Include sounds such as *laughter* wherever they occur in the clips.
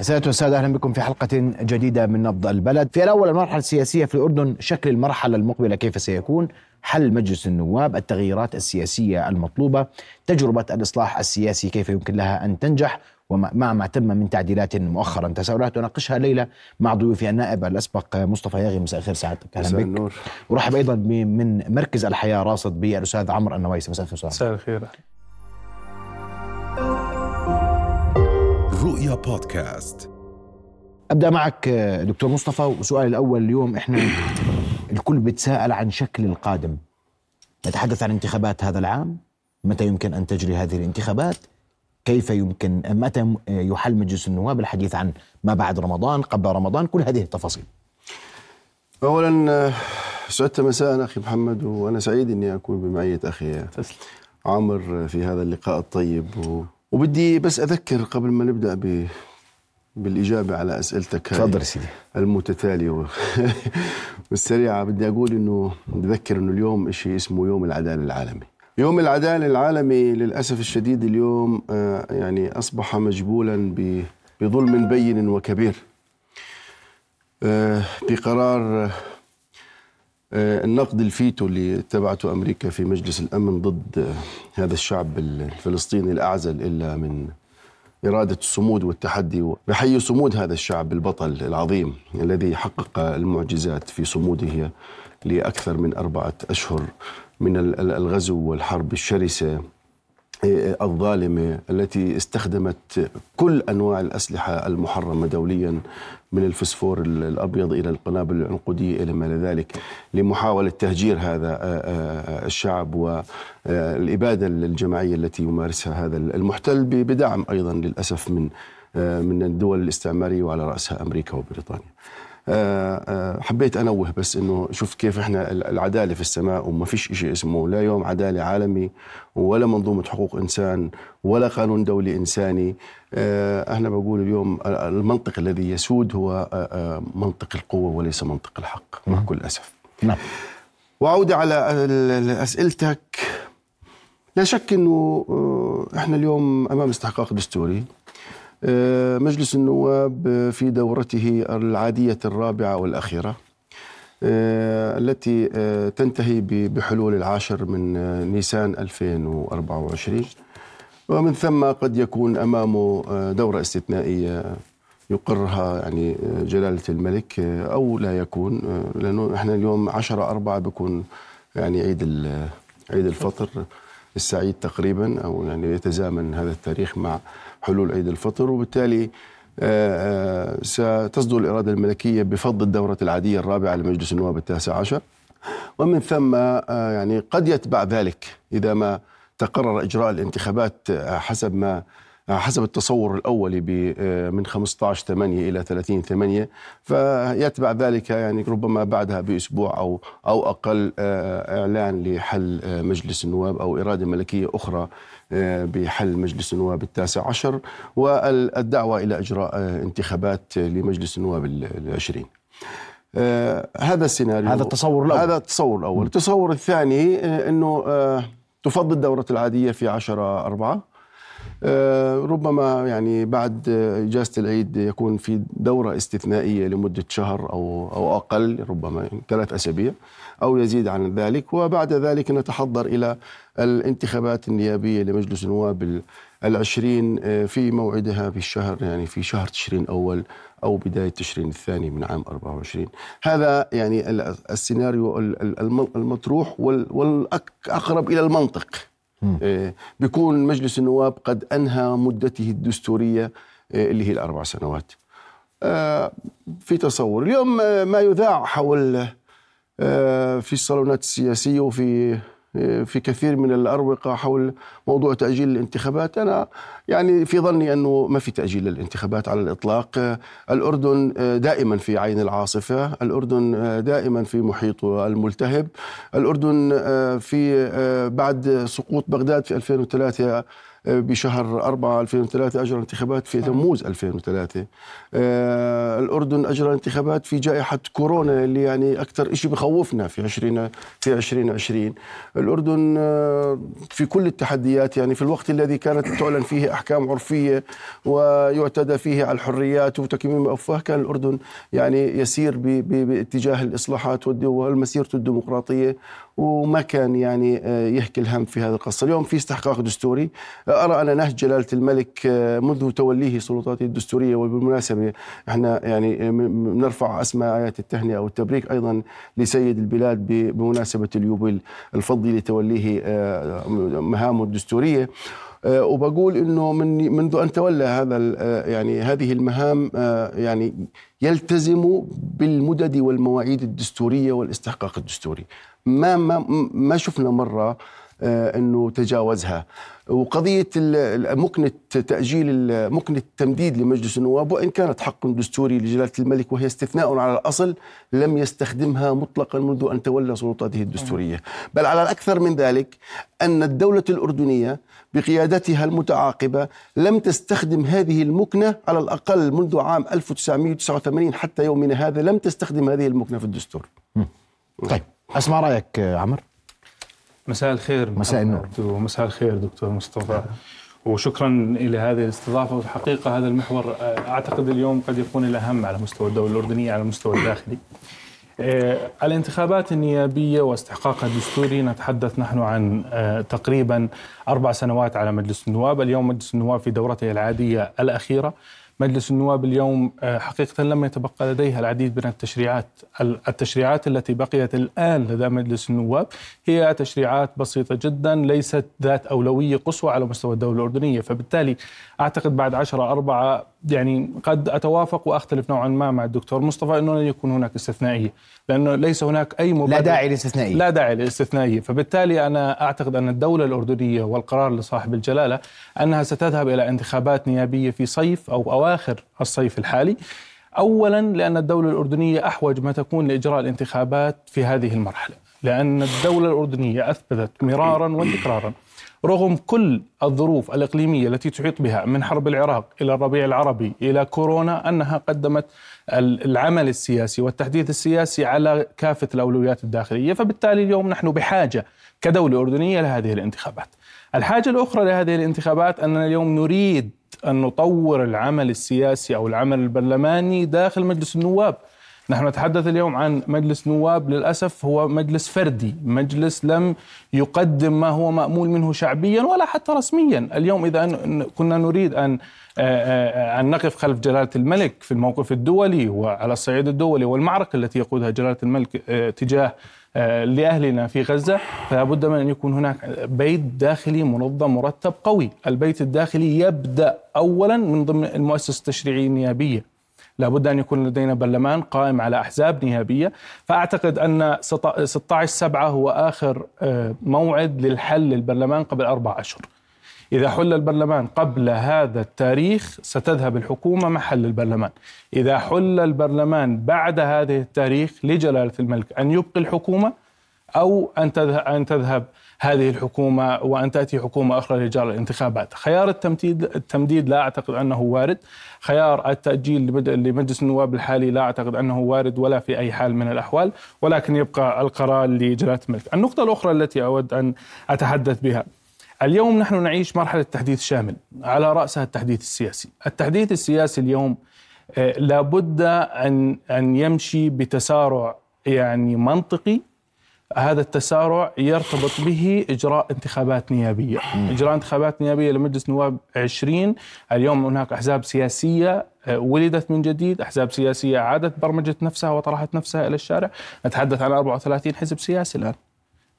سادة والسادة أهلا بكم في حلقة جديدة من نبض البلد. في الأول المرحلة السياسية في الأردن شكل المرحلة المقبلة كيف سيكون؟ حل مجلس النواب التغييرات السياسية المطلوبة تجربة الإصلاح السياسي كيف يمكن لها أن تنجح ومع ما تم من تعديلات مؤخرا. تساؤلات نناقشها ليلة مع ضيوفي النائب الأسبق مصطفى ياغي. مساء الخير سعادتك أهلا بك. النور. ورحب أيضا من مركز الحياة راصد بالأستاذ عمرو النويس مساء الخير مساء الخير. رؤيا بودكاست. أبدأ معك دكتور مصطفى وسؤالي الأول اليوم إحنا الكل بيتساءل عن شكل القادم. نتحدث عن انتخابات هذا العام. متى يمكن أن تجري هذه الانتخابات؟ كيف يمكن متى يحل مجلس النواب الحديث عن ما بعد رمضان قبل رمضان؟ كل هذه التفاصيل. اولا سعدت مساء أخي محمد وأنا سعيد إني أكون بمعية أخي عامر في هذا اللقاء الطيب. و... وبدي بس أذكر قبل ما نبدأ ب بالإجابة على أسئلتك تفضل سيدي. المتتالية. *laughs* والسريعة بدي أقول إنه نذكر إنه اليوم شيء اسمه يوم العدالة العالمي. يوم العدالة العالمي للأسف الشديد اليوم آه، يعني أصبح مجبولا بظلم بين وكبير. آه، بقرار النقد الفيتو اللي اتبعته أمريكا في مجلس الأمن ضد هذا الشعب الفلسطيني الأعزل إلا من إرادة الصمود والتحدي بحيي صمود هذا الشعب البطل العظيم الذي حقق المعجزات في صموده لأكثر من أربعة أشهر من الغزو والحرب الشرسة. الظالمة التي استخدمت كل أنواع الأسلحة المحرمة دوليا من الفسفور الأبيض إلى القنابل العنقودية إلى ما إلى ذلك لمحاولة تهجير هذا الشعب والإبادة الجماعية التي يمارسها هذا المحتل بدعم أيضا للأسف من من الدول الاستعمارية وعلى رأسها أمريكا وبريطانيا. آه، آه، حبيت انوه بس إنه شوف كيف إحنا العدالة في السماء وما فيش شيء اسمه لا يوم عدالة عالمي ولا منظومة حقوق إنسان ولا قانون دولي إنساني. آه، أنا بقول اليوم المنطق الذي يسود هو منطق القوة وليس منطق الحق مع كل أسف. نعم. وعودة على أسئلتك. لا شك إنه إحنا اليوم أمام استحقاق دستوري. آه، مجلس النواب في دورته العادية الرابعة والأخيرة آه، التي آه، تنتهي بحلول العاشر من نيسان 2024 ومن ثم قد يكون أمامه دورة استثنائية يقرها يعني جلالة الملك أو لا يكون لأنه إحنا اليوم 10 أربعة بيكون يعني عيد عيد الفطر. السعيد تقريبا أو يعني يتزامن هذا التاريخ مع حلول عيد الفطر. وبالتالي آه، آه، ستصدر الإرادة الملكية بفض الدورة العادية الرابعة لمجلس النواب التاسع عشر. ومن ثم آه، يعني قد يتبع ذلك إذا ما تقرر إجراء الانتخابات حسب ما حسب التصور الأولي من 15 8 إلى 30 8 فيتبع ذلك يعني ربما بعدها بأسبوع أو أو أقل إعلان لحل مجلس النواب أو إرادة ملكية أخرى بحل مجلس النواب التاسع عشر والدعوة إلى إجراء انتخابات لمجلس النواب العشرين. آه، هذا السيناريو. هذا التصور الأول. هذا التصور الأول. التصور الثاني آه، أنه آه، تفضل الدورة العادية في عشرة أربعة. ربما يعني بعد إجازة العيد يكون في دورة استثنائية لمدة شهر أو أو أقل ربما يعني ثلاث أسابيع أو يزيد عن ذلك. وبعد ذلك نتحضر إلى الانتخابات النيابية لمجلس النواب العشرين آه، في موعدها في الشهر يعني في شهر تشرين أول أو بداية تشرين الثاني من عام 24 هذا يعني السيناريو المطروح والأقرب إلى المنطق. آه، بيكون مجلس النواب قد أنهى مدته الدستورية آه، اللي هي الأربع سنوات. في تصور. اليوم ما يذاع حول في الصالونات السياسية وفي في كثير من الأروقة حول موضوع تأجيل الانتخابات. أنا يعني في ظني أنه ما في تأجيل للانتخابات على الإطلاق. الأردن دائما في عين العاصفة. الأردن دائما في محيطه الملتهب. الأردن في بعد سقوط بغداد في 2003 بشهر 4 2003 أجرى انتخابات في تموز 2003 آه، الأردن أجرى انتخابات في جائحة كورونا اللي يعني أكثر شيء بخوفنا في 20 في 2020 الأردن آه، في كل التحديات يعني في الوقت الذي كانت تعلن فيه أحكام عرفية ويعتدى فيه على الحريات وتكميم أفواه كان الأردن يعني يسير باتجاه الإصلاحات والمسيرة الديمقراطية وما كان يعني آه، يهكي الهم في هذا القصة اليوم في استحقاق دستوري. أرى أن نهج جلالة الملك آه، منذ توليه سلطاته الدستورية وبالمناسبة إحنا يعني نرفع أسماء آيات التهنئة والتبريك أيضا لسيد البلاد بمناسبة اليوبيل الفضي لتوليه آه، مهامه الدستورية. وبقول إنه من منذ أن تولى هذا يعني هذه المهام يعني يلتزم بالمدد والمواعيد الدستورية والاستحقاق الدستوري. ما ما ما شفنا مرة آه، إنه تجاوزها. وقضية مكنة تأجيل مكنة التمديد لمجلس النواب وإن كانت حق دستوري لجلالة الملك وهي استثناء على الأصل لم يستخدمها مطلقا منذ أن تولى سلطاته الدستورية. بل على الأكثر من ذلك أن الدولة الأردنية بقيادتها المتعاقبة لم تستخدم هذه المكنة على الأقل منذ عام 1989 حتى يومنا هذا لم تستخدم هذه المكنة في الدستور. طيب اسمع رأيك عمر؟ مساء الخير مساء النور. ومساء الخير دكتور مصطفى. وشكرا إلى هذه الاستضافة. والحقيقة هذا المحور آه، أعتقد اليوم قد يكون الاهم على مستوى الدولة الأردنية على المستوى الداخلي. آه، الانتخابات النيابية واستحقاقها الدستوري نتحدث نحن عن آه، تقريبا أربع سنوات على مجلس النواب، اليوم مجلس النواب في دورته العادية الأخيرة. مجلس النواب اليوم آه، حقيقة لم يتبقى لديها العديد من التشريعات. التشريعات التي بقيت الآن لدى مجلس النواب هي تشريعات بسيطة جدا ليست ذات أولوية قصوى على مستوى الدولة الأردنية. فبالتالي أعتقد بعد عشرة أربعة يعني قد أتوافق وأختلف نوعا ما مع الدكتور مصطفى أنه لن يكون هناك استثنائية لأنه ليس هناك أي مبادرة. لا داعي للاستثنائية. لا داعي للاستثنائية. فبالتالي أنا أعتقد أن الدولة الأردنية والقرار لصاحب الجلالة أنها ستذهب إلى انتخابات نيابية في صيف أو أواخر الصيف الحالي. اولا لأن الدولة الأردنية أحوج ما تكون لإجراء الانتخابات في هذه المرحلة لأن الدولة الأردنية أثبتت مرارا وتكرارا رغم كل الظروف الإقليمية التي تحيط بها من حرب العراق إلى الربيع العربي إلى كورونا أنها قدمت العمل السياسي والتحديث السياسي على كافة الأولويات الداخلية. فبالتالي اليوم نحن بحاجة كدولة أردنية لهذه الانتخابات. الحاجة الأخرى لهذه الانتخابات أننا اليوم نريد أن نطور العمل السياسي أو العمل البرلماني داخل مجلس النواب. نحن نتحدث اليوم عن مجلس نواب للأسف هو مجلس فردي، مجلس لم يقدم ما هو مأمول منه شعبيا ولا حتى رسميا، اليوم إذا كنا نريد ان أن نقف خلف جلالة الملك في الموقف الدولي وعلى الصعيد الدولي والمعركة التي يقودها جلالة الملك تجاه لأهلنا في غزة فلا بد من أن يكون هناك بيت داخلي منظم مرتب قوي، البيت الداخلي يبدأ اولا من ضمن المؤسسة التشريعية النيابية. لابد أن يكون لدينا برلمان قائم على أحزاب نيابية فأعتقد أن 16 سبعة هو آخر آه، موعد للحل البرلمان قبل أربع أشهر. إذا حل البرلمان قبل هذا التاريخ ستذهب الحكومة محل البرلمان. إذا حل البرلمان بعد هذه التاريخ لجلالة الملك أن يبقي الحكومة أو أن تذهب هذه الحكومة وأن تأتي حكومة أخرى لإجراء الانتخابات. خيار التمديد, التمديد لا أعتقد أنه وارد. خيار التأجيل لمجلس النواب الحالي لا أعتقد أنه وارد ولا في أي حال من الأحوال ولكن يبقى القرار لجلالة الملك. النقطة الأخرى التي أود أن أتحدث بها. اليوم نحن نعيش مرحلة تحديث شامل على رأسها التحديث السياسي. التحديث السياسي اليوم آه، لابد أن أن يمشي بتسارع يعني منطقي هذا التسارع يرتبط به إجراء انتخابات نيابية، إجراء انتخابات نيابية لمجلس نواب 20 اليوم هناك أحزاب سياسية آه، ولدت من جديد، أحزاب سياسية عادت برمجت نفسها وطرحت نفسها إلى الشارع، نتحدث عن 34 حزب سياسي الآن.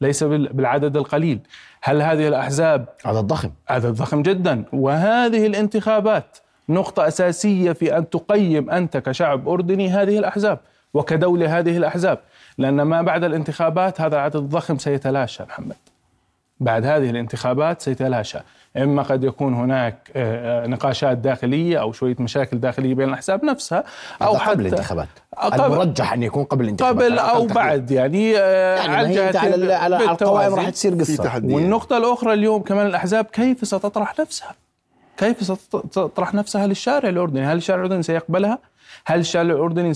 ليس بالعدد القليل، هل هذه الأحزاب عدد ضخم. عدد ضخم جدا، وهذه الانتخابات نقطة أساسية في أن تقيم أنت كشعب أردني هذه الأحزاب وكدولة هذه الأحزاب. لأن ما بعد الانتخابات هذا العدد الضخم سيتلاشى محمد. بعد هذه الانتخابات سيتلاشى. إما قد يكون هناك آه، نقاشات داخلية أو شوية مشاكل داخلية بين الأحزاب نفسها أو حتى قبل الانتخابات المرجح أن يكون قبل الانتخابات. قبل أو بعد يعني, يعني على على, على القوائم راح تصير قصة. والنقطة الأخرى اليوم كمان الأحزاب كيف ستطرح نفسها؟ كيف ستطرح نفسها للشارع الأردني؟ هل الشارع الأردني سيقبلها؟ هل الشارع الاردني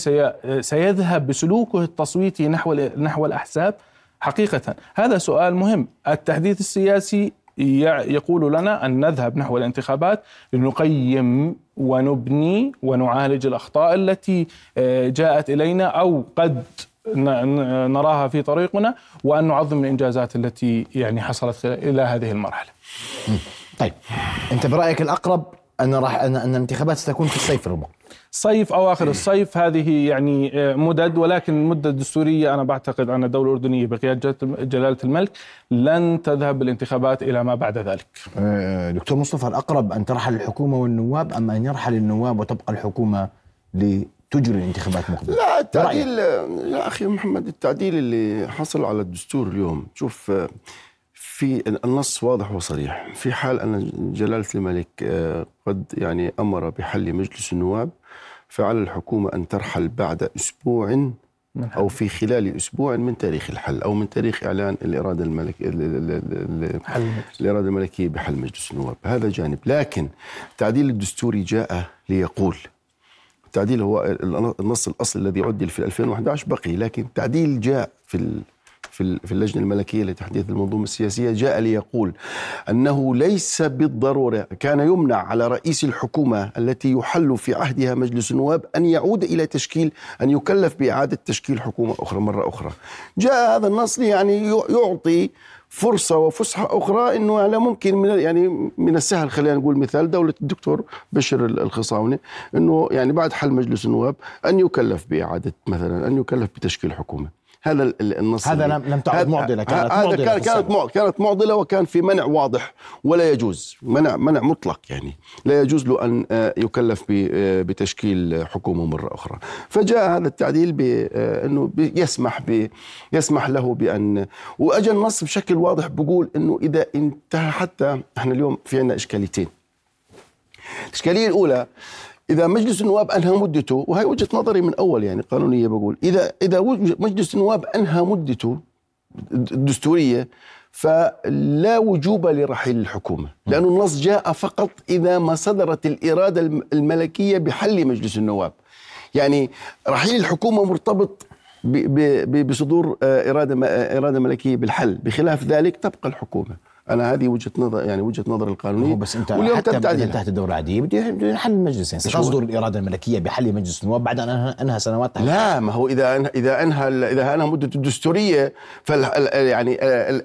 سيذهب بسلوكه التصويتي نحو نحو الأحزاب؟ حقيقة هذا سؤال مهم. التحديث السياسي يقول لنا أن نذهب نحو الانتخابات لنقيم ونبني ونعالج الأخطاء التي آه، جاءت إلينا أو قد نراها في طريقنا وأن نعظم الإنجازات التي يعني حصلت إلى هذه المرحلة. طيب أنت برأيك الأقرب أن راح ان الانتخابات ستكون في الصيف المقبل صيف اواخر الصيف هذه يعني آه، مدد ولكن المده الدستوريه أنا بعتقد أن الدولة الأردنية بقيادة جلالة الملك لن تذهب بالانتخابات إلى ما بعد ذلك. آه، دكتور مصطفى الأقرب أن ترحل الحكومة والنواب أم أن يرحل النواب وتبقى الحكومة لتجري الانتخابات مقبلة؟ لا التعديل يا أخي محمد التعديل اللي حصل على الدستور اليوم شوف آه، في النص واضح وصريح في حال أن جلالة الملك قد يعني أمر بحل مجلس النواب فعلى الحكومة أن ترحل بعد أسبوع أو في خلال أسبوع من تاريخ الحل أو من تاريخ إعلان الإرادة الملك الإرادة الملكية بحل مجلس النواب. هذا جانب. لكن التعديل الدستوري جاء ليقول التعديل هو النص الأصلي الذي عدل في 2011 بقي لكن التعديل جاء في في في اللجنة الملكية لتحديث المنظومة السياسية جاء ليقول أنه ليس بالضرورة كان يمنع على رئيس الحكومة التي يحل في عهدها مجلس النواب أن يعود إلى تشكيل أن يكلف بإعادة تشكيل حكومة أخرى مرة أخرى. جاء هذا النص يعني يعطي فرصة وفسحة أخرى أنه يعني ممكن من يعني من السهل خلينا نقول مثال دولة الدكتور بشر الخصاونة أنه يعني بعد حل مجلس النواب أن يكلف بإعادة مثلا أن يكلف بتشكيل حكومة هذا النص هذا لم لم تعد معضلة كانت هذا معضلة كانت كانت كانت معضلة وكان في منع واضح ولا يجوز منع منع مطلق يعني. لا يجوز له أن آه، يكلف آه، بتشكيل حكومة مرة أخرى. فجاء هذا التعديل بانه آه، يسمح ب يسمح له بأن واجى النص بشكل واضح بقول إنه إذا انتهى حتى إحنا اليوم في عندنا إشكاليتين. الإشكالية الأولى إذا مجلس النواب أنهى مدته وهي وجهة نظري من أول يعني قانونية بقول إذا إذا مجلس النواب أنهى مدته الدستورية فلا وجوب لرحيل الحكومة لأن النص جاء فقط إذا ما صدرت الإرادة الملكية بحل مجلس النواب. يعني رحيل الحكومة مرتبط بصدور آه، إرادة آه، إرادة ملكية بالحل. بخلاف ذلك تبقى الحكومة. أنا هذه وجهة نظر يعني وجهة نظر القانونية. بس أنت واليوم حتى انتهت الدورة العادية بده ينحل المجلس. يعني ستصدر الإرادة الملكية بحل مجلس النواب بعد أن انهى سنوات تحت لا ما هو إذا أنهى إذا أنهى إذا أنهى مدته الدستورية فال يعني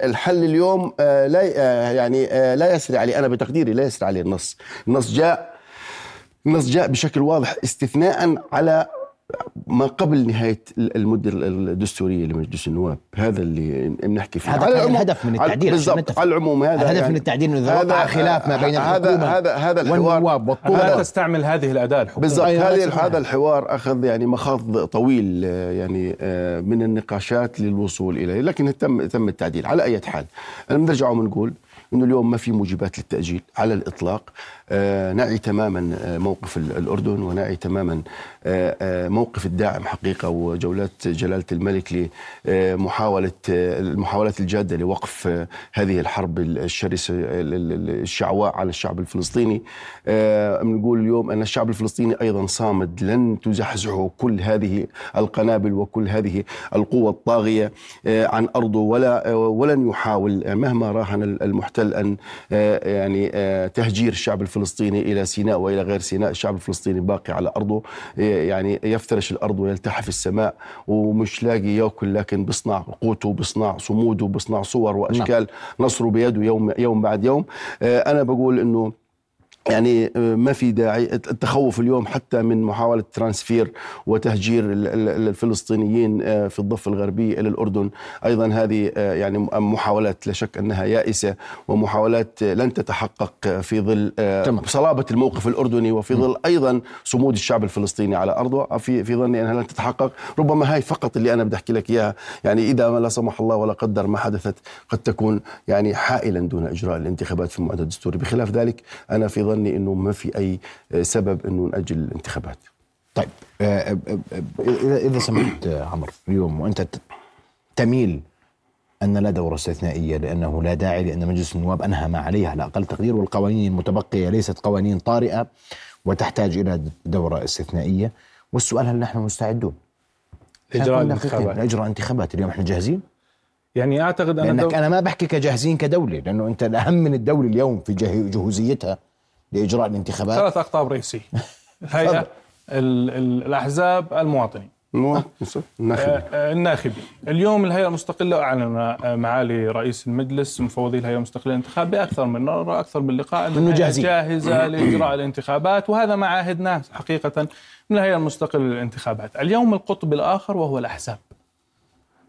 الحل اليوم آه، لا آه، يعني آه، لا يسري عليه. أنا بتقديري لا يسري عليه النص. النص جاء النص جاء بشكل واضح استثناء على ما قبل نهاية المدة الدستورية لمجلس النواب هذا اللي بنحكي فيه. هذا كان الهدف من التعديل بالضبط على العموم هذا الهدف يعني من التعديل انه اذا وقع خلاف ما بين هذا هذا هذا الحوار لا تستعمل هذه الأداة الحكومة بالضبط هذه هذا الحوار أخذ يعني مخاض طويل يعني آه، من النقاشات للوصول إليه لكن تم تم التعديل على أي حال. بنرجع وبنقول إنه اليوم ما في موجبات للتأجيل على الإطلاق. آه نعي تماما آه، موقف الأردن ونعي تماما آه موقف الداعم حقيقة وجولات جلالة الملك لمحاولة المحاولات الجادة لوقف هذه الحرب الشرسة الشعواء على الشعب الفلسطيني. بنقول اليوم أن الشعب الفلسطيني أيضا صامد لن تزحزحه كل هذه القنابل وكل هذه القوى الطاغية عن أرضه ولا ولن يحاول مهما راهن المحتل. المحتل أن آه، يعني آه، تهجير الشعب الفلسطيني إلى سيناء وإلى غير سيناء الشعب الفلسطيني باقي على أرضه يعني يفترش الأرض ويلتحف السماء ومش لاقي يأكل لكن بصنع قوته بصنع صموده بصنع صور وأشكال نعم. نصره بيده يوم يوم بعد يوم آه، أنا بقول أنه يعني ما في داعي. التخوف اليوم حتى من محاولة ترانسفير وتهجير الفلسطينيين آه، في الضفة الغربية إلى الأردن. أيضا هذه آه، يعني محاولات لا شك أنها يائسة ومحاولات لن تتحقق في ظل آه، صلابة الموقف الأردني وفي ظل أيضا صمود الشعب الفلسطيني على أرضه. في في ظني أنها لن تتحقق. ربما هاي فقط اللي أنا بدي أحكي لك إياها. يعني إذا ما لا سمح الله ولا قدر ما حدثت قد تكون يعني حائلا دون إجراء الانتخابات في المعدل الدستوري بخلاف ذلك أنا في ظني إنه ما في أي سبب إنه نأجل الانتخابات. طيب آه، آه، آه، إذا سمحت عمرو اليوم وأنت تميل أن لا دوره استثنائية لأنه لا داعي لأن مجلس النواب أنهى ما عليه على أقل تقدير والقوانين المتبقية ليست قوانين طارئة وتحتاج إلى دورة استثنائية. والسؤال هل نحن مستعدون؟ لإجراء الانتخابات لإجراء انتخابات. اليوم إحنا جاهزين؟ يعني أعتقد أنا لأنك دو... أنا ما بحكي كجاهزين كدولة لأنه أنت الأهم من الدولة اليوم في جهوزيتها. لإجراء الانتخابات؟ ثلاث أقطاب رئيسية. *laughs* الهيئه الأحزاب المواطنين. الناخبين. آه، آه، الناخبين. اليوم الهيئة المستقلة أعلن آه، معالي رئيس المجلس مفوضي الهيئة المستقلة للانتخاب بأكثر من مرة أكثر من لقاء إنه جاهزين. جاهزة *clears throat* لإجراء الانتخابات وهذا ما عاهدناه حقيقة من الهيئة المستقلة للانتخابات. اليوم القطب الآخر وهو الأحزاب.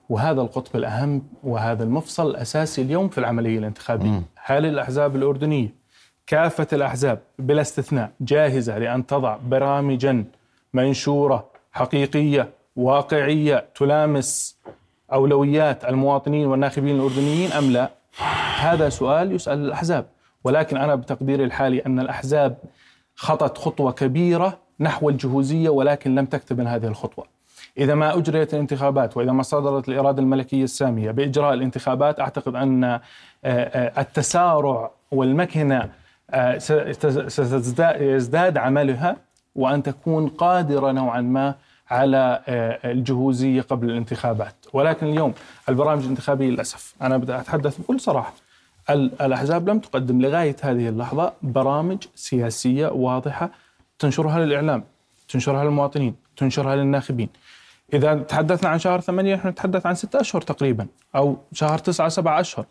وهذا القطب الأهم وهذا المفصل الأساسي اليوم في العملية الانتخابية. هل الأحزاب الأردنية. كافة الأحزاب بلا استثناء جاهزة لأن تضع برامجا منشورة حقيقية واقعية تلامس أولويات المواطنين والناخبين الأردنيين أم لا؟ هذا سؤال يسأل الأحزاب. ولكن أنا بتقديري الحالي أن الأحزاب خطت خطوة كبيرة نحو الجهوزية ولكن لم تكتمل هذه الخطوة. إذا ما أجريت الانتخابات وإذا ما صدرت الإرادة الملكية السامية بإجراء الانتخابات أعتقد أن آه، آه، التسارع والمكنة سيزداد عملها وأن تكون قادرة نوعا ما على آه، الجهوزية قبل الانتخابات. ولكن اليوم البرامج الانتخابية للأسف أنا بدي أتحدث بكل صراحة. الأحزاب لم تقدم لغاية هذه اللحظة برامج سياسية واضحة تنشرها للإعلام تنشرها للمواطنين تنشرها للناخبين. إذا تحدثنا عن شهر ثمانية نحن نتحدث عن ستة أشهر تقريبا أو شهر تسعة سبعة أشهر.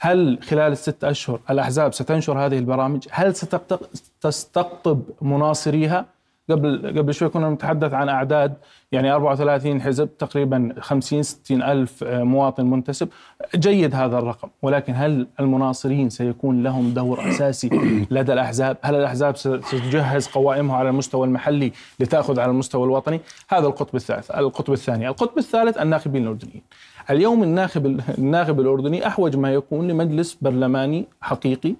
هل خلال الست أشهر الأحزاب ستنشر هذه البرامج؟ هل ستستقطب مناصريها؟ قبل قبل شوي كنا نتحدث عن أعداد يعني 34 حزب تقريبا 50 60 ألف مواطن منتسب. جيد هذا الرقم ولكن هل المناصرين سيكون لهم دور أساسي *coughs* لدى الأحزاب؟ هل الأحزاب ستجهز قوائمها على المستوى المحلي لتأخذ على المستوى الوطني؟ هذا القطب الثالث القطب الثاني. القطب الثالث الناخبين الأردنيين. اليوم الناخب الناخب الأردني أحوج ما يكون لمجلس برلماني حقيقي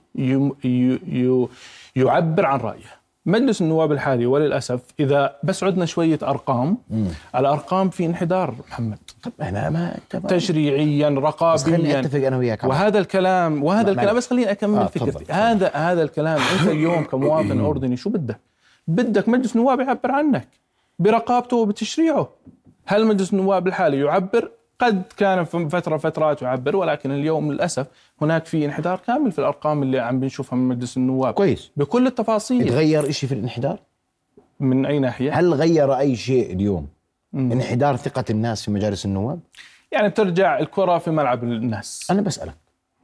يعبر عن رأيه. مجلس النواب الحالي وللأسف إذا بس عدنا شوية أرقام مم. الأرقام في انحدار محمد. طب أنا ما تشريعيا رقابيا. أتفق أنا وياك. وهذا الكلام وهذا الكلام بس خليني أكمل آه فكرتي. هذا هذا الكلام أنت اليوم كمواطن *coughs* أردني شو بدك؟ بدك مجلس نواب يعبر عنك برقابته وبتشريعه. هل مجلس النواب الحالي يعبر قد كان في فترة فترات يعبر ولكن اليوم للأسف هناك في انحدار كامل في الأرقام اللي عم بنشوفها من مجلس النواب. كويس. بكل التفاصيل. تغير شيء في الانحدار؟ من أي ناحية؟ هل غير أي شيء اليوم؟ مم. انحدار ثقة الناس في مجالس النواب؟ يعني بترجع الكرة في ملعب الناس. أنا بسألك.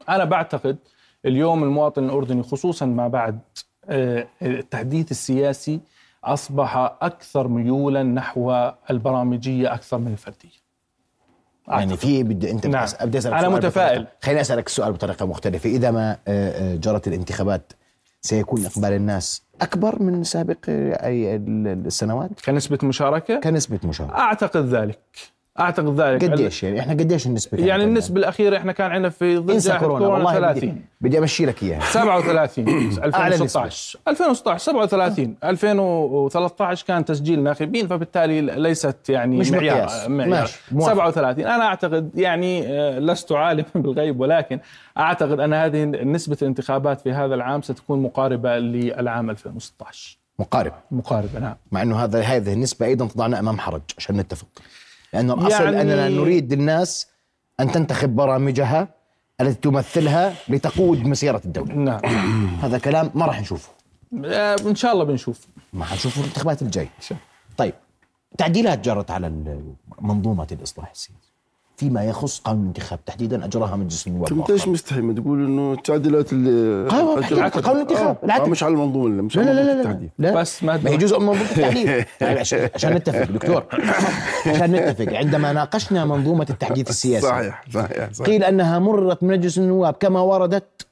أنا بعتقد اليوم المواطن الأردني خصوصا ما بعد آه، التحديث السياسي أصبح أكثر ميولا نحو البرامجية أكثر من الفردية. يعني في بدي أنت نعم. بدي أسألك أنا متفائل. خليني أسألك السؤال بطريقة مختلفة. إذا ما آه، آه، جرت الانتخابات سيكون إقبال الناس أكبر من سابق آه، أي السنوات؟ كنسبة مشاركة؟ كنسبة مشاركة. أعتقد ذلك. أعتقد ذلك. قديش يعني؟ إحنا قديش النسبة يعني النسبة الأخيرة إحنا كان عندنا في ضد جائحة كورونا, كورونا 30 بدي أمشي لك إياها. 37 2016 2016 37 2013 كان تسجيل ناخبين فبالتالي ليست يعني مش معيار, معيار. 37 أنا أعتقد يعني آه، لست عالما *laughs* بالغيب ولكن أعتقد أن هذه نسبة الانتخابات في هذا العام ستكون مقاربة للعام 2016 مقاربة. مقاربة نعم. مع إنه هذا هذه النسبة أيضا تضعنا أمام حرج عشان نتفق. لأن الأصل يعني أننا نريد الناس أن تنتخب برامجها التي تمثلها لتقود مسيرة الدولة. نعم. *clears throat* هذا كلام ما راح نشوفه. آه، إن شاء الله بنشوف. ما حنشوفه الانتخابات الجاية. طيب تعديلات جرت على منظومة الإصلاح السياسي. فيما يخص قانون الانتخاب تحديدا أجراها مجلس النواب أنت ليش. مستحي ما تقول إنه التعديلات اللي قانون- أجرت- قانون الانتخاب، آه،. آه، مش على المنظومه اللي مش لا على لا لا لا, التعديل لا. بس ما ما هي جزء من منظومة التحديث *laughs* طيب عشان عشان نتفق دكتور. عشان نتفق. عندما ناقشنا منظومة التحديث السياسي صحيح صحيح صحيح. قيل أنها مرت من مجلس النواب كما وردت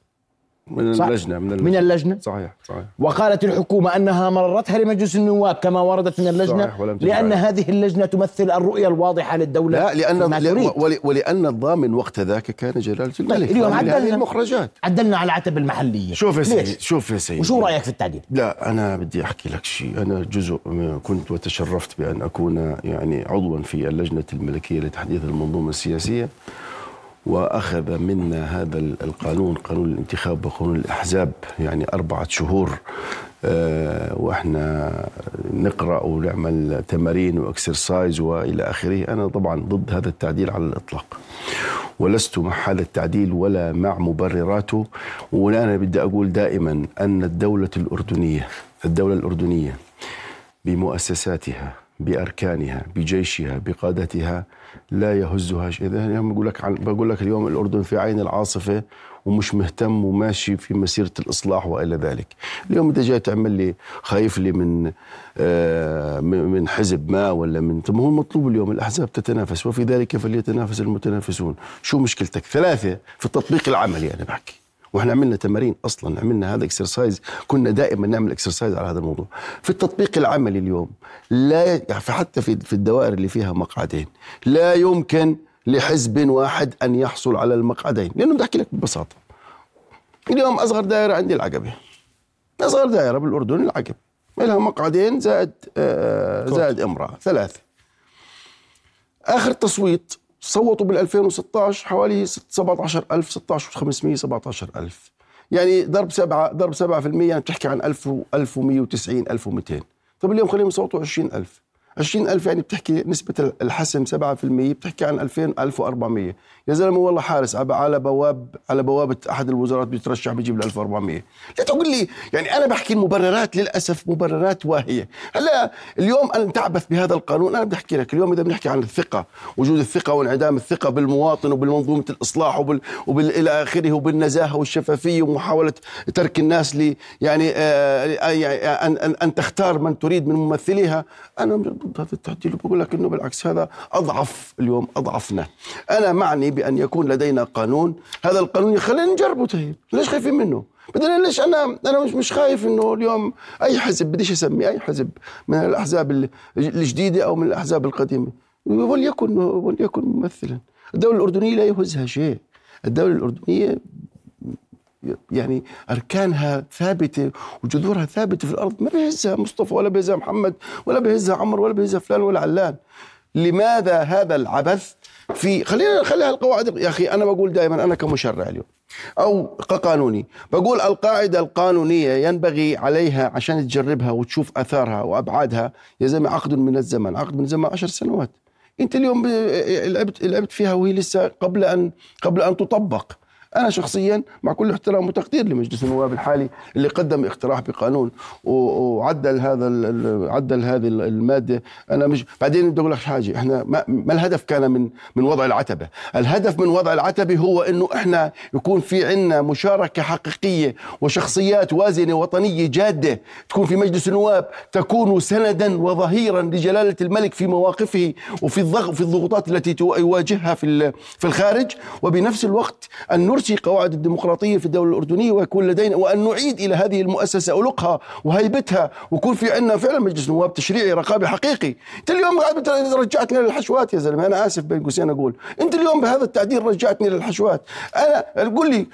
من صح. اللجنة من اللجنه من اللجنة صحيح صحيح وقالت الحكومة أنها مررتها لمجلس النواب كما وردت من اللجنة صحيح، ولم. لأن هذه اللجنة تمثل الرؤية الواضحة للدولة لا لأن فيما تريد. ول- ولأن الضامن وقت ذاك كان جلالة الملك اليوم عدلنا. المخرجات عدلنا على العتب المحلية شوف يا؟ سيدي شوف يا سيدي وشو رأيك في التعديل؟ لا أنا بدي أحكي لك شيء أنا جزء كنت وتشرفت بأن أكون يعني عضوا في اللجنة الملكية لتحديث المنظومة السياسية وأخذ منا هذا القانون قانون الانتخاب وقانون الأحزاب يعني أربعة شهور آه، وإحنا نقرأ ونعمل تمارين وإكسرسايز وإلى آخره. أنا طبعا ضد هذا التعديل على الإطلاق. ولست مع هذا التعديل ولا مع مبرراته. وأنا بدي أقول دائما أن الدولة الأردنية الدولة الأردنية بمؤسساتها بأركانها بجيشها بقادتها لا يهزها شيء. إذا اليوم بقول لك عن- بقول لك اليوم الأردن في عين العاصفة ومش مهتم وماشي في مسيرة الإصلاح وإلى ذلك. اليوم أنت جاي تعمل لي خايف لي من آه من حزب ما ولا من طب هو المطلوب اليوم الأحزاب تتنافس وفي ذلك فليتنافس المتنافسون. شو مشكلتك؟ ثلاثة في التطبيق العملي أنا بحكي وإحنا عملنا تمارين أصلا عملنا هذا exercise كنا دائما نعمل exercise على هذا الموضوع. في التطبيق العملي اليوم لا يعني حتى في في الدوائر اللي فيها مقعدين لا يمكن لحزب واحد أن يحصل على المقعدين لأنه بدي أحكي لك ببساطة. اليوم أصغر دائرة عندي العقبة. أصغر دائرة بالأردن العقبة. لها مقعدين زائد آه زائد إمرأة ثلاثة. آخر تصويت صوتوا بال 2016 حوالي 17000 16500 17000 يعني ضرب سبعة ضرب 7% يعني بتحكي عن 1000 و 1190 1200 طب اليوم خليهم يصوتوا 20000 20000 يعني بتحكي نسبة الحسم 7% بتحكي عن 2000 1400 يا زلمة والله حارس على بواب على بوابة أحد الوزارات بيترشح بيجيب ال 1400 لا تقول لي يعني أنا بحكي المبررات للأسف مبررات واهية. هلا اليوم أنا تعبث بهذا القانون أنا بدي أحكي لك. اليوم إذا بنحكي عن الثقة وجود الثقة وانعدام الثقة بالمواطن وبالمنظومة الإصلاح وبال, وبال إلى آخره وبالنزاهة والشفافية ومحاولة ترك الناس لي يعني آه يعني أن, أن, أن تختار من تريد من ممثليها. أنا ضد هذا التعديل وبقول لك إنه بالعكس هذا أضعف اليوم أضعفنا. أنا معني بأن يكون لدينا قانون. هذا القانون يخلينا نجربه طيب ليش خايفين منه؟ بدنا ليش أنا أنا مش مش خايف إنه اليوم أي حزب بديش أسمي أي حزب من الأحزاب الجديدة أو من الأحزاب القديمة. وليكن وليكن ممثلا. الدولة الأردنية لا يهزها شيء. الدولة الأردنية يعني أركانها ثابتة وجذورها ثابتة في الأرض. ما بيهزها مصطفى ولا بيهزها محمد ولا بيهزها عمر ولا بيهزها فلان ولا علان. لماذا هذا العبث؟ في خلينا نخليها القواعد يا أخي أنا بقول دائما أنا كمشرع اليوم أو كقانوني بقول القاعدة القانونية ينبغي عليها عشان تجربها وتشوف آثارها وأبعادها. يا زلمة عقد من الزمن عقد من الزمن عشر سنوات. أنت اليوم لعبت لعبت فيها وهي لسه قبل ان قبل أن تطبق. أنا شخصيا مع كل احترام وتقدير لمجلس النواب الحالي اللي قدم اقتراح بقانون وعدل هذا عدل هذه المادة. أنا مش بعدين بدي أقول لك حاجة. إحنا ما, ما الهدف كان من من وضع العتبة. الهدف من وضع العتبة هو إنه إحنا يكون في عندنا مشاركة حقيقية وشخصيات وازنة وطنية جادة تكون في مجلس النواب تكون سندا وظهيرا لجلالة الملك في مواقفه وفي الضغط في الضغوطات التي يواجهها في في الخارج. وبنفس الوقت أن نرسي قواعد الديمقراطية في الدولة الأردنية ويكون لدينا وأن نعيد إلى هذه المؤسسة ألقها وهيبتها ويكون في عندنا فعلا مجلس نواب تشريعي رقابي حقيقي. أنت اليوم رجعتني للحشوات يا زلمة أنا آسف بين قوسين أقول. أنت اليوم بهذا التعديل رجعتني للحشوات. أنا قول لي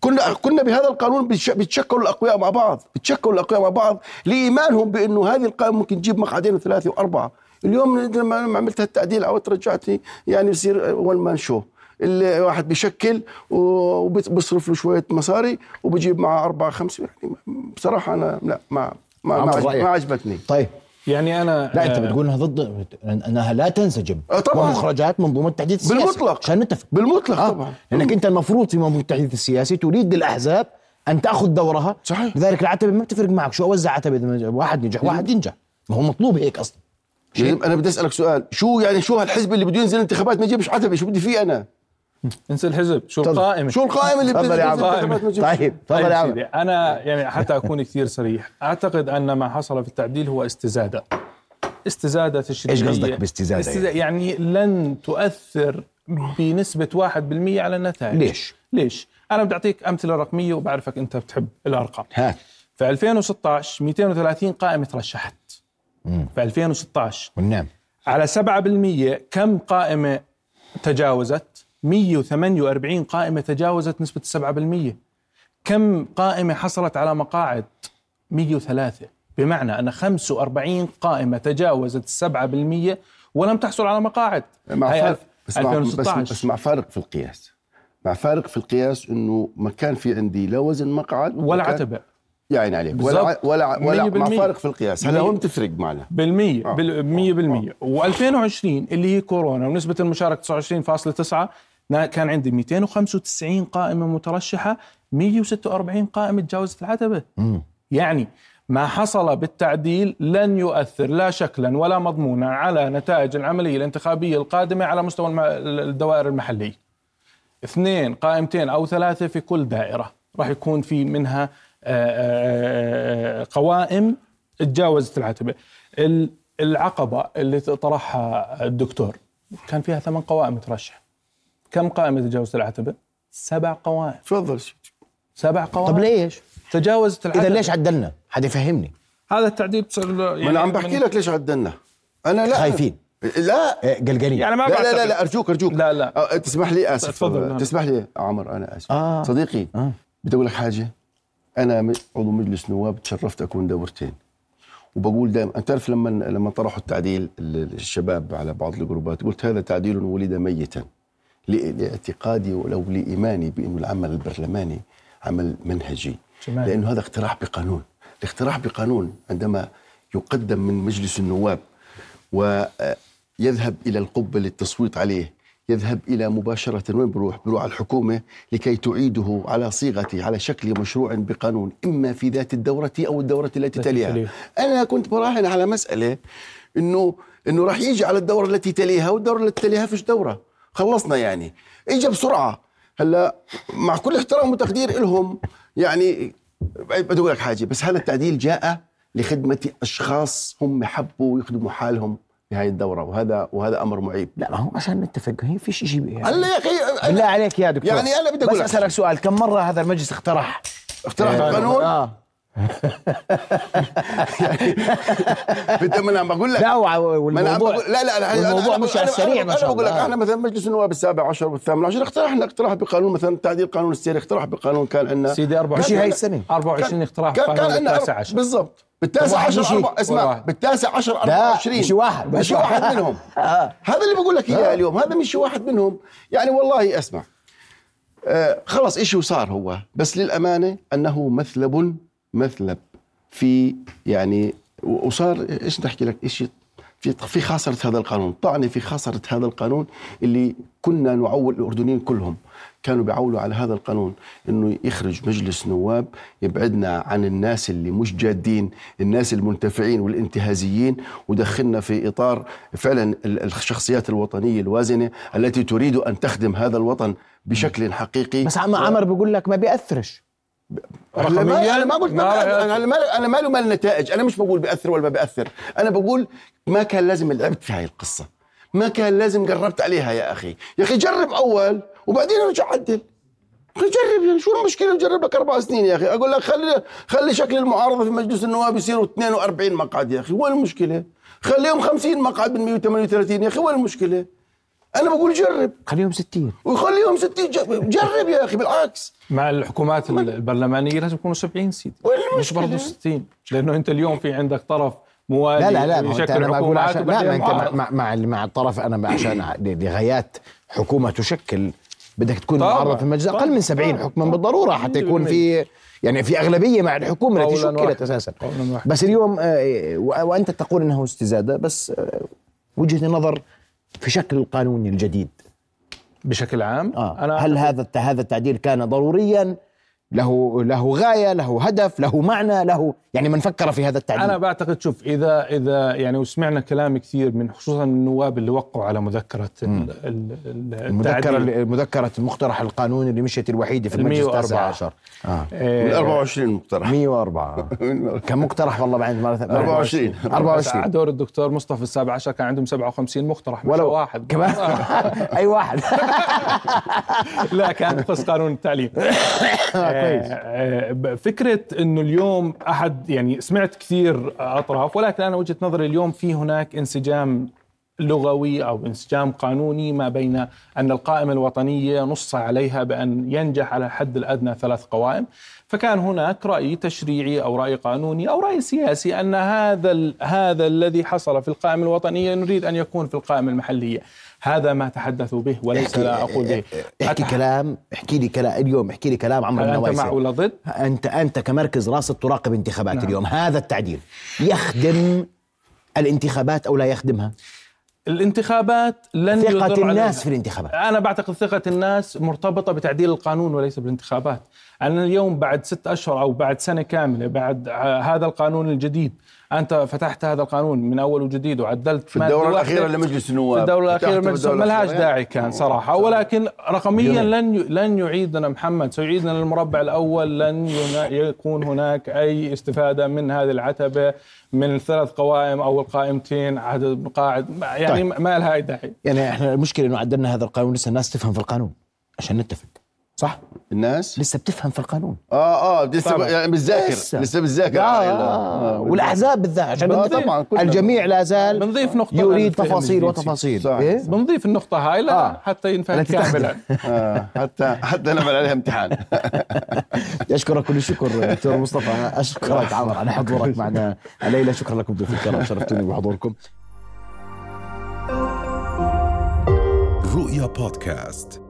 كنا كنا بهذا القانون بيتشكلوا الأقوياء مع بعض بيتشكلوا الأقوياء مع بعض لإيمانهم بأنه هذه القانون ممكن تجيب مقعدين وثلاثه وأربعة. اليوم لما عملت هالتعديل أو رجعتني يعني بصير ون مان شو اللي واحد بيشكل وبيصرف له شوية مصاري وبجيب معه أربعة خمسة يعني بصراحة أنا لا ما ما ما, عجب ما عجبتني. طيب. يعني أنا لا أنت بتقول أنها ضد أنها لا تنسجم. آه طبعا. ومخرجات منظومة التحديث السياسي. بالمطلق. عشان نتفق. بالمطلق آه. طبعا. لأنك أنت المفروض في منظومة التحديث السياسي تريد للأحزاب أن تأخذ دورها. صحيح. لذلك العتبة ما بتفرق معك. شو أوزع عتبة واحد ينجح واحد ينجح. ما هو مطلوب هيك أصلا. لازم أنا بدي أسألك سؤال. شو يعني شو هالحزب اللي بده ينزل انتخابات ما يجيبش عتبة؟ شو بدي فيه أنا؟ انسى الحزب. شو. القائمة؟ شو القائمة اللي تفضل يا عم. ما يجيبش طيب تفضل طيب يا عم سيدي أنا يعني حتى أكون كثير صريح. أعتقد أن ما حصل في التعديل هو استزادة. استزادة تشريعيه إيش قصدك باستزادة؟ استزادة يعني لن تؤثر بنسبة 1% على النتائج. ليش؟ ليش؟ أنا بدي أعطيك أمثلة رقمية وبعرفك أنت بتحب الأرقام. هات في 2016 230 قائمة ترشحت. في 2016 والنعم. على 7% كم قائمة تجاوزت؟ 148 قائمة تجاوزت نسبة 7% كم قائمة حصلت على مقاعد؟ 103 بمعنى أن 45 قائمة تجاوزت 7% ولم تحصل على مقاعد. مع فارق بس مع, بس, 2016 بس مع فارق في القياس. مع فارق في القياس إنه ما كان في عندي لا وزن مقعد ولا عتبة. يا عيني عليك. ولا. ولا ولا مع. فارق في القياس. هلا. هون بتفرق معنا. بالمية. آه. بالمية. بالمية و2020 اللي هي كورونا ونسبة المشاركة 29.9 نا- كان عندي 295 قائمة مترشحة 146 قائمة تجاوزت العتبة. يعني ما حصل بالتعديل لن يؤثر لا شكلا ولا مضمونا على نتائج العملية الانتخابية القادمة على مستوى الدوائر المحلية. اثنين قائمتين أو ثلاثة في كل دائرة. راح يكون في منها آه، آه، آه، قوائم تجاوزت العتبة. ال- العقبة اللي طرحها الدكتور كان فيها ثمان قوائم ترشح كم قائمة تجاوزت العتبة؟ سبع قوائم تفضل. سبع قوائم طب ليش؟ تجاوزت العتبة إذا ليش عدلنا؟ حد يفهمني هذا التعديل بصير له ما أنا عم بحكي لك ليش عدلنا أنا لا خايفين. لا إيه، قلقانين يعني ما لا لا لا. لا أرجوك أرجوك لا، لا. أه، تسمح لي آسف تفضل، نعم. تسمح لي يا عمر أنا آسف آه. صديقي آه. بدي أقول لك حاجة أنا عضو مجلس نواب تشرفت أكون دورتين وبقول دائما أنت تعرف لما لما طرحوا التعديل ال- الشباب على بعض الجروبات قلت هذا تعديل ولد ميتا لاعتقادي ولو لإيماني بانه العمل البرلماني عمل منهجي. لأنه هذا اقتراح بقانون الاقتراح بقانون عندما يقدم من مجلس النواب ويذهب إلى القبة للتصويت عليه يذهب إلى مباشرة وين بروح؟ بروح على الحكومة لكي تعيده على صيغته على شكل مشروع بقانون إما في ذات الدورة أو الدورة التي تليها. تليها. أنا كنت براهن على مسألة انه إنه راح يجي على الدورة التي تليها والدورة التي تليها فيش دورة خلصنا يعني. اجى بسرعة. هلا مع كل احترام وتقدير لهم يعني بدي أقول لك حاجة بس هذا التعديل جاء لخدمة أشخاص هم حبوا يخدموا حالهم بهاي الدورة وهذا وهذا أمر معيب. لا ما هو عشان نتفق. هي فيش شيء يعني. هلا يا أخي بالله عليك يا دكتور. يعني أنا بدي أقول بس لك. أسألك سؤال كم مرة هذا المجلس اقترح؟ اقتراح آه، *laughs* بدي ما أنا بقول لك. لا والموضوع لا لا لا أنا- مش على السريع ما شاء أنا بقول لك الله. إحنا مثلا مجلس النواب السابع عشر والثامن عشر اقترحنا اقتراح بقانون مثلا تعديل قانون السير. اقتراح بقانون كان عندنا سيدي 24 مش هاي السنة. 24 اقتراح كان عندنا بالضبط. بالتاسع عشر. أربع اسمع. بالتاسع عشر لا 24 مش واحد مش واحد. منهم. هذا اللي بقول لك إياه اليوم. هذا مش واحد منهم. يعني والله أسمع. آه خلص إشي وصار هو. بس للأمانة أنه مثلب مثلب في يعني وصار إيش بدي أحكي لك؟ إشي في في خاصرة هذا القانون. طعنة في خاصرة هذا القانون اللي كنا نعول الأردنيين كلهم. كانوا بيعولوا على هذا القانون إنه يخرج مجلس نواب يبعدنا عن الناس اللي مش جادين الناس المنتفعين والانتهازيين ودخلنا في إطار فعلا ال- الشخصيات الوطنية الوازنة التي تريد أن تخدم هذا الوطن بشكل حقيقي. بس عم عمر بيقول لك ما بيأثرش. ما أنا ما قلت ما. أنا ما أنا مالي مال النتائج أنا مش بقول بياثر ولا ما بياثر أنا بقول ما كان لازم لعبت في هاي القصة. ما كان لازم قربت عليها يا أخي. يا أخي جرب أول وبعدين ارجع عدل جرب يعني. شو المشكلة نجرب لك أربع سنين يا أخي؟ أقول لك خلي خلي شكل المعارضة في مجلس النواب يصيروا 42 مقعد يا أخي. وين المشكلة؟ خليهم 50 مقعد من 138 يا أخي. وين المشكلة؟ أنا بقول جرب خليهم 60 وخليهم 60 جرب, جرب يا أخي بالعكس مع الحكومات البرلمانية لازم يكونوا 70 سيدي مش؟ برضه 60 لأنه أنت اليوم في عندك طرف موالي لا لا لا ما أنت أنا بقول عشان لا ما أنت مع. مع, مع, مع الطرف أنا عشان لغايات حكومة تشكل بدك تكون طبعاً. معرض في المجلس أقل من 70 طبعاً. حكما بالضرورة حتى يكون في يعني في أغلبية مع الحكومة التي شكلت. أساسا. بس اليوم آه، و- وأنت تقول إنه استزادة بس آه، وجهة نظر في شكل القانون الجديد. بشكل عام؟ آه. أنا هل هذا هذا التعديل كان ضروريا؟ له له غاية له هدف له معنى له يعني من فكر في هذا التعديل أنا بعتقد شوف إذا إذا يعني وسمعنا كلام كثير من خصوصا من النواب اللي وقعوا على مذكرة ال- ال- ال- المذكرة التعديل. مذكرة المقترح القانوني اللي مشيت الوحيده في المجلس 104. التاسع عشر. آه. من 24 مقترح. 104 كم مقترح والله بعد مرة 24. 24 على دور الدكتور مصطفى السابع عشر كان عندهم 57 مقترح مش ولو واحد. كمان *laughs* أي واحد. *laughs* لا كان يخص قانون التعليم. *laughs* كويس. آه، آه، فكرة إنه اليوم أحد يعني سمعت كثير أطراف ولكن أنا وجهة نظري اليوم في هناك انسجام لغوي أو انسجام قانوني ما بين أن القائمة الوطنية نص عليها بأن ينجح على الحد الأدنى ثلاث قوائم. فكان هناك رأي تشريعي أو رأي قانوني أو رأي سياسي أن هذا هذا الذي حصل في القائمة الوطنية نريد أن يكون في القائمة المحلية. هذا ما تحدثوا به وليس لا أقول به. احكي كلام احكي لي كلام اليوم احكي لي كلام عمرو هل أنت مع ولا ضد؟ انت أنت كمركز راس تراقب انتخابات نعم. اليوم. هذا التعديل. يخدم الانتخابات أو لا يخدمها؟ الانتخابات لن ثقة الناس في الانتخابات. أنا بعتقد ثقة الناس مرتبطة بتعديل القانون وليس بالانتخابات. أنا اليوم بعد ست أشهر أو بعد سنة كاملة بعد هذا القانون الجديد. أنت فتحت هذا القانون من أول وجديد وعدلت في الدورة. الأخيرة لمجلس النواب. في الدورة الأخيرة لمجلس بالدورة ما لهاش الأخيرة. داعي كان صراحة. ولكن رقميا لن لن يعيدنا محمد. سيعيدنا للمربع الأول. لن يكون هناك أي استفادة من هذه العتبة من الثلاث قوائم أو القائمتين. عدد مقاعد يعني طيب. ما لها أي داعي. يعني إحنا المشكلة إنه عدلنا هذا القانون لسه الناس تفهم في القانون عشان نتفق. صح الناس لسه بتفهم في القانون آه آه لسه يعني بتذاكر لسه. بتذاكر آه آه آه والأحزاب بالذات عشان آه. طبعاً،. الجميع لا زال بنضيف نقطة يريد تفاصيل. وتفاصيل صح. إيه؟ بنضيف النقطة هاي لا آه. حتى ينفهم. كاملا *laughs* آه حتى حتى نعمل عليها امتحان *laughs* أشكرك كل الشكر دكتور مصطفى أشكرك عمر على حضورك معنا الليلة شكرا لكم ضيوف الكرام شرفتوني بحضوركم رؤيا بودكاست